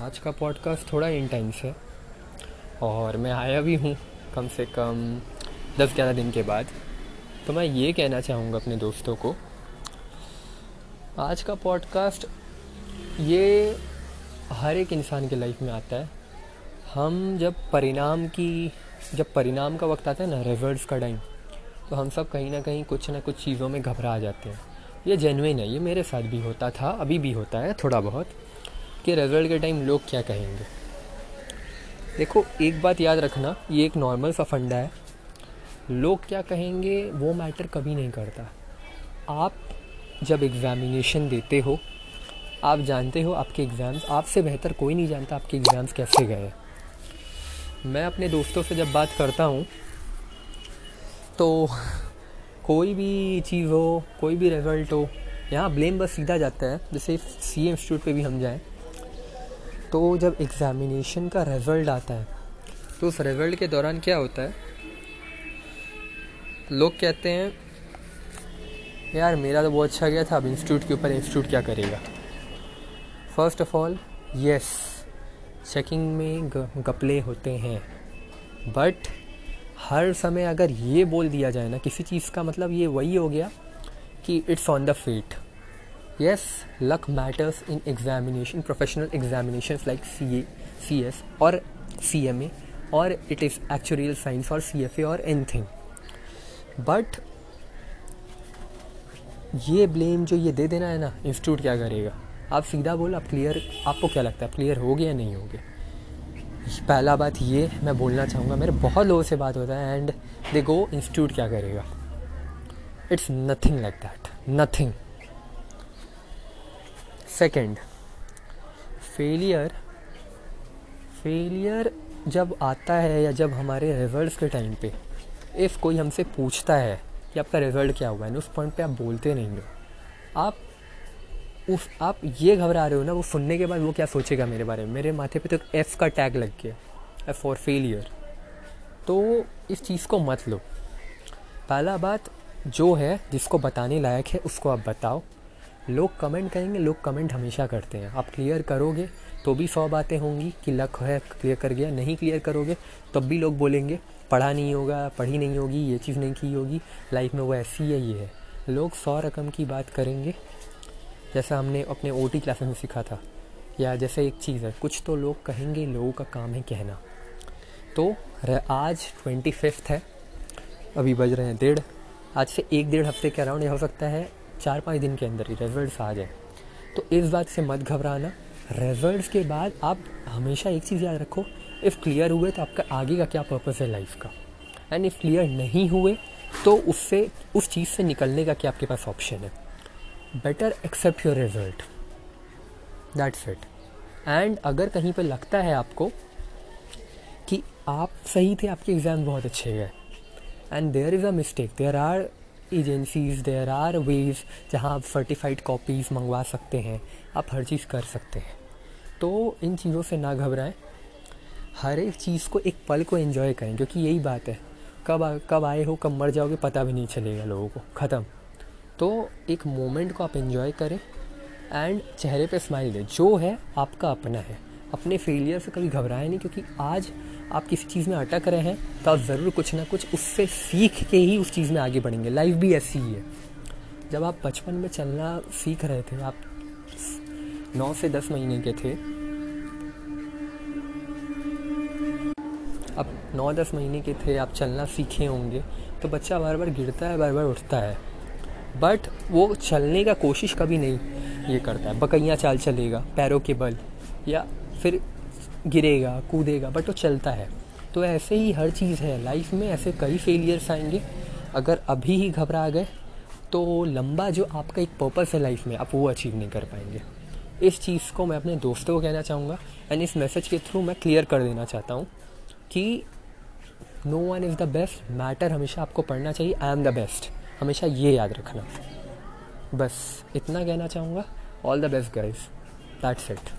आज का पॉडकास्ट थोड़ा इंटेंस है और मैं आया भी हूँ कम से कम दस ग्यारह दिन के बाद। तो मैं ये कहना चाहूँगा अपने दोस्तों को, आज का पॉडकास्ट ये हर एक इंसान के लाइफ में आता है। हम जब परिणाम की, जब परिणाम का वक्त आता है ना रिजल्ट्स का टाइम तो हम सब कहीं ना कहीं कुछ ना कुछ चीज़ों में घबरा जाते हैं। ये जेनविन है, ये मेरे साथ भी होता था, अभी भी होता है थोड़ा बहुत। कि रिज़ल्ट के टाइम लोग क्या कहेंगे? देखो, एक बात याद रखना, ये एक नॉर्मल सा फंडा है। लोग क्या कहेंगे, वो मैटर कभी नहीं करता। आप जब एग्ज़ामिनेशन देते हो, आप जानते हो आपके एग्ज़ाम्स आपसे बेहतर कोई नहीं जानता आपके एग्ज़ाम्स कैसे गए मैं अपने दोस्तों से जब बात करता हूँ तो कोई भी चीज़ हो, कोई भी रिज़ल्ट हो, यहाँ ब्लेम बस सीधा जाता है। जैसे सी इंस्टीट्यूट पे भी हम जाएँ तो जब एग्ज़ामिनेशन का रिज़ल्ट आता है तो उस रिज़ल्ट के दौरान क्या होता है? लोग कहते हैं, यार, मेरा तो बहुत अच्छा गया था, अब इंस्टीट्यूट के ऊपर इंस्टीट्यूट क्या करेगा? First of all yes checking में गपले होते हैं। बट हर समय अगर ये बोल दिया जाए ना, किसी चीज़ का मतलब ये वही हो गया कि it's on the fate yes luck matters in examination professional examinations like CA, CS or CMA or it is actuarial science or CFA or anything. But ये ब्लेम जो ये दे देना है ना इंस्टीट्यूट क्या करेगा? आप सीधा बोलो आप क्लियर आपको क्या लगता है? क्लियर हो गया नहीं हो गया पहला बात ये मैं बोलना चाहूँगा मेरे बहुत लोगों से बात होता है एंड दे गो इंस्टीट्यूट क्या करेगा? It's nothing like that nothing second. Failure failure जब आता है या जब हमारे रिजल्ट्स के टाइम पे इफ़ कोई हमसे पूछता है कि आपका रिज़ल्ट क्या हुआ है ना उस पॉइंट पे आप बोलते नहीं हो। आप उस, आप ये घबरा रहे हो ना, वो सुनने के बाद वो क्या सोचेगा मेरे बारे में? मेरे माथे पे तो एफ़ का टैग लग गया एफ़ फॉर फेलियर तो इस चीज़ को मत लो। पहला बात जो है, जिसको बताने लायक है, उसको आप बताओ। लोग कमेंट करेंगे, लोग कमेंट हमेशा करते हैं। आप क्लियर करोगे तो भी सौ बातें होंगी कि लक है क्लियर कर गया, नहीं क्लियर करोगे, तब भी लोग बोलेंगे, पढ़ा नहीं होगा, पढ़ी नहीं होगी, ये चीज़ नहीं की होगी लाइफ में वो ऐसी है, ये है। लोग सौ रकम की बात करेंगे, जैसा हमने अपने ओ टी क्लासेस में सीखा था, या जैसे एक चीज़ है, कुछ तो लोग कहेंगे, लोगों का काम है कहना। तो आज ट्वेंटी फिफ्थ है, अभी बज रहे हैं डेढ़, आज से एक डेढ़ हफ़्ते के अराउंड हो सकता है चार पाँच दिन के अंदर ही रिजल्ट्स आ जाए। तो इस बात से मत घबराना। रिजल्ट्स के बाद आप हमेशा एक चीज़ याद रखो इफ़ क्लियर हुए तो आपका आगे का क्या पर्पज़ है लाइफ का? एंड इफ़ क्लियर नहीं हुए तो उससे, उस चीज़ से निकलने का क्या आपके पास ऑप्शन है? Better accept your result that's it and अगर कहीं पर लगता है आपको कि आप सही थे, आपके एग्ज़ाम बहुत अच्छे गए and there is a mistake there are agencies there are ways जहाँ आप सर्टिफाइड कॉपीज़ मंगवा सकते हैं आप हर चीज़ कर सकते हैं। तो इन चीज़ों से ना घबराएँ। हर एक चीज़ को एक पल को एंजॉय करें क्योंकि यही बात है। कब आ, कब आए हो कब मर जाओगे पता भी नहीं चलेगा लोगों को। ख़त्म। तो एक मोमेंट को आप एंजॉय करें एंड चेहरे पे स्माइल दें। जो है आपका अपना है। अपने फेलियर से कभी घबराएँ नहीं क्योंकि आज आप किसी चीज़ में अटक रहे हैं तो आप ज़रूर कुछ ना कुछ उससे सीख के ही उस चीज़ में आगे बढ़ेंगे। लाइफ भी ऐसी ही है। जब आप बचपन में चलना सीख रहे थे, आप नौ से दस महीने के थे, अब नौ दस महीने के थे, आप चलना सीखे होंगे तो बच्चा बार बार गिरता है, बार बार उठता है। बट वो चलने का कोशिश कभी नहीं ये करता है। बकैया चाल चलेगा, पैरों के बल, या फिर गिरेगा, कूदेगा बट वो चलता है। तो ऐसे ही हर चीज़ है लाइफ में, ऐसे कई फेलियर्स आएँगे। अगर अभी ही घबरा गए तो लंबा जो आपका एक पर्पस है लाइफ में, आप वो अचीव नहीं कर पाएँगे। इस चीज़ को मैं अपने दोस्तों को कहना चाहूँगा एंड इस मैसेज के थ्रू मैं क्लियर कर देना चाहता हूँ कि no one is the best matter हमेशा आपको पढ़ना चाहिए आई एम द बेस्ट हमेशा ये याद रखना। बस इतना कहना चाहूँगा all the best guys that's it